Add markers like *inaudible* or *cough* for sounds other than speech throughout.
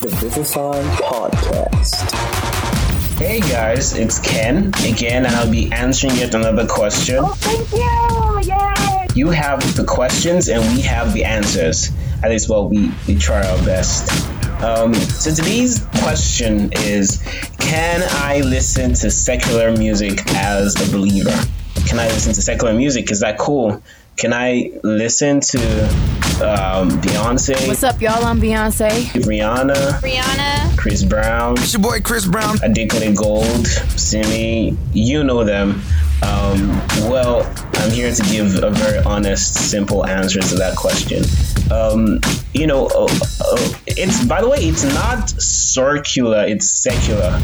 The Vivify Podcast. Hey guys, it's Ken again, and I'll be answering yet another question. Oh, thank you! Yay! You have the questions, and we have the answers. At least, well, we, we try our best. Um, so today's question is Can I listen to secular music as a believer? Can I listen to secular music? Is that cool? Can I listen to um, Beyonce, What's up, y'all? I'm Beyonce. Rihanna, Rihanna. Chris Brown, It's your boy Chris Brown. Adekunle Gold, Simi, you know them. Um, well, I'm here to give a very honest, simple answer to that question. Um, you know, uh, uh, it's by the way, it's not circular; it's secular.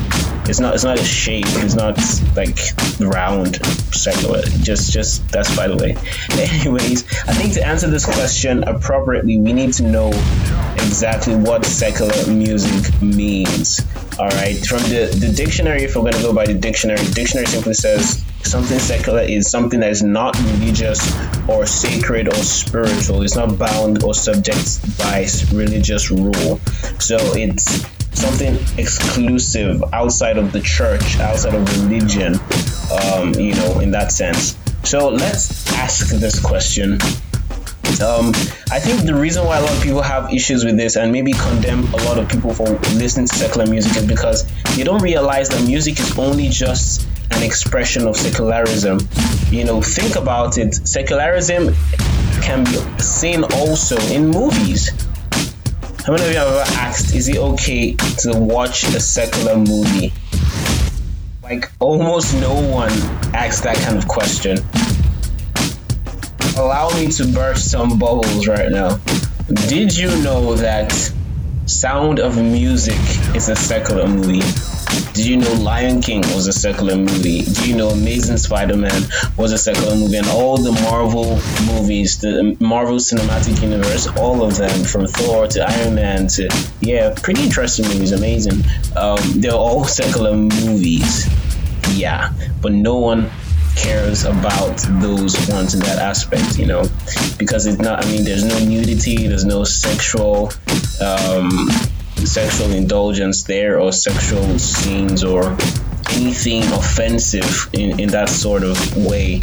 It's not. It's not a shape. It's not like round, secular. Just, just that's by the way. *laughs* Anyways, I think to answer this question appropriately, we need to know exactly what secular music means. All right, from the the dictionary, if we're to go by the dictionary, the dictionary simply says something secular is something that is not religious or sacred or spiritual. It's not bound or subject by religious rule. So it's something exclusive outside of the church, outside of religion, um, you know, in that sense. So let's ask this question. Um, I think the reason why a lot of people have issues with this and maybe condemn a lot of people for listening to secular music is because they don't realize that music is only just an expression of secularism. You know, think about it. Secularism can be seen also in movies. How many of you have ever asked, is it okay to watch a secular movie? Like, almost no one asks that kind of question. Allow me to burst some bubbles right now. Did you know that Sound of Music is a secular movie? Did you know Lion King was a secular movie? Do you know Amazing Spider-Man was a secular movie? And all the Marvel movies, the Marvel Cinematic Universe, all of them, from Thor to Iron Man to yeah, pretty interesting movies, amazing. Um, they're all secular movies, yeah, but no one cares about those ones in that aspect, you know, because it's not. I mean, there's no nudity, there's no sexual. Um, sexual indulgence there or sexual scenes or anything offensive in, in that sort of way.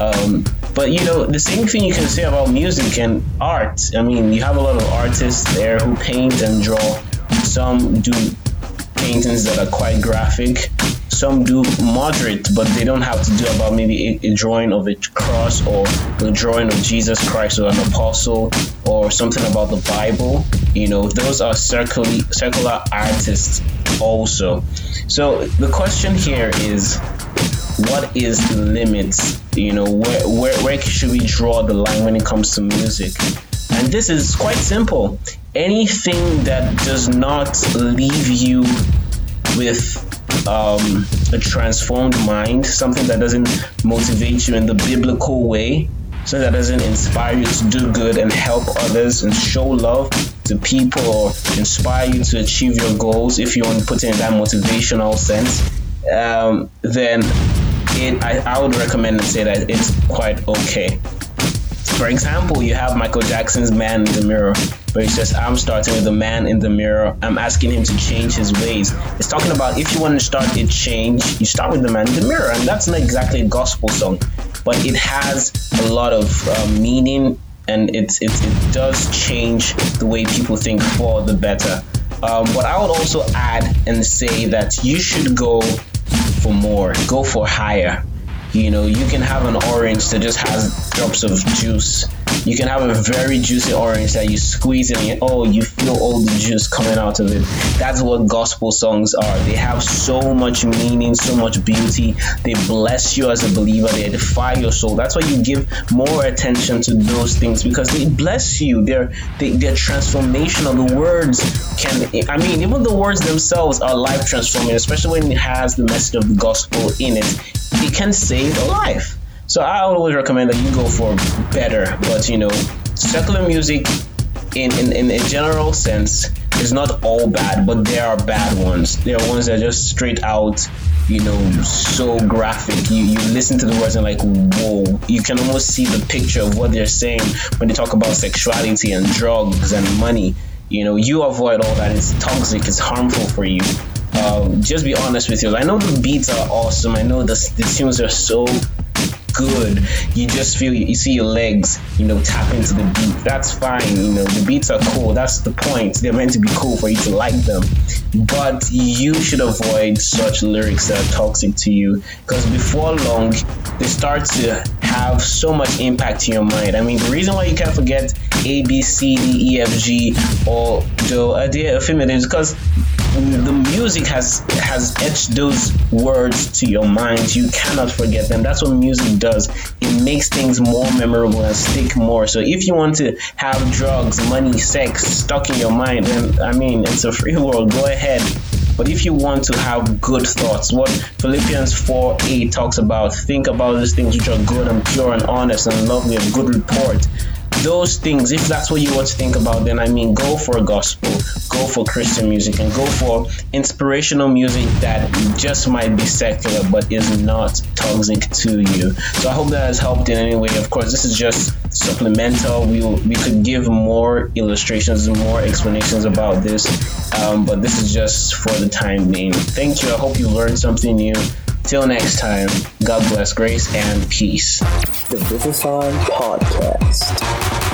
Um, but you know, the same thing you can say about music and art. I mean, you have a lot of artists there who paint and draw. Some do paintings that are quite graphic. Some do moderate, but they don't have to do about maybe a, a drawing of a cross or a drawing of Jesus Christ or an apostle or something about the Bible. You know, those are circular, circular artists also. So the question here is what is the limits? You know, where, where, where should we draw the line when it comes to music? And this is quite simple. Anything that does not leave you with um, a transformed mind, something that doesn't motivate you in the biblical way, something that doesn't inspire you to do good and help others and show love to people or inspire you to achieve your goals, if you want to put in that motivational sense, um, then it, I, I would recommend and say that it's quite okay. For example, you have Michael Jackson's Man in the Mirror, where he says, I'm starting with the man in the mirror. I'm asking him to change his ways. It's talking about if you want to start a change, you start with the man in the mirror. And that's not exactly a gospel song, but it has a lot of uh, meaning and it, it, it does change the way people think for the better. Um, but I would also add and say that you should go for more, go for higher. You know, you can have an orange that just has drops of juice. You can have a very juicy orange that you squeeze and oh, you feel all the juice coming out of it. That's what gospel songs are. They have so much meaning, so much beauty. They bless you as a believer. They edify your soul. That's why you give more attention to those things because they bless you. They're they, they're transformational. The words can, I mean, even the words themselves are life transforming, especially when it has the message of the gospel in it. It can save a life. So I always recommend that you go for better, but you know, secular music in, in, in a general sense is not all bad, but there are bad ones. There are ones that are just straight out, you know, so graphic. You you listen to the words and like, whoa, you can almost see the picture of what they're saying when they talk about sexuality and drugs and money. you know, you avoid all that. It's toxic. It's harmful for you. Um, just be honest with you. I know the beats are awesome. I know the, the tunes are so good. You just feel you see your legs, you know, tap into the beat. That's fine. You know, the beats are cool. That's the point. They're meant to be cool for you to like them. But you should avoid such lyrics that are toxic to you because before long they start to have so much impact in your mind. I mean, the reason why you can't forget A, B, C, D, E, F, G, or the idea of is because the music has has etched those words to your mind. You cannot forget them. That's what music does. It makes things more memorable and stick more. So if you want to have drugs, money, sex stuck in your mind, then I mean it's a free world. Go ahead. But if you want to have good thoughts, what Philippians 4 8 talks about, think about those things which are good and pure and honest and lovely, of good report those things, if that's what you want to think about, then I mean, go for gospel, go for Christian music, and go for inspirational music that just might be secular but is not toxic to you. So I hope that has helped in any way. Of course, this is just supplemental. We we could give more illustrations and more explanations about this, um, but this is just for the time being. Thank you. I hope you learned something new. Till next time, God bless, grace, and peace. The Business On Podcast.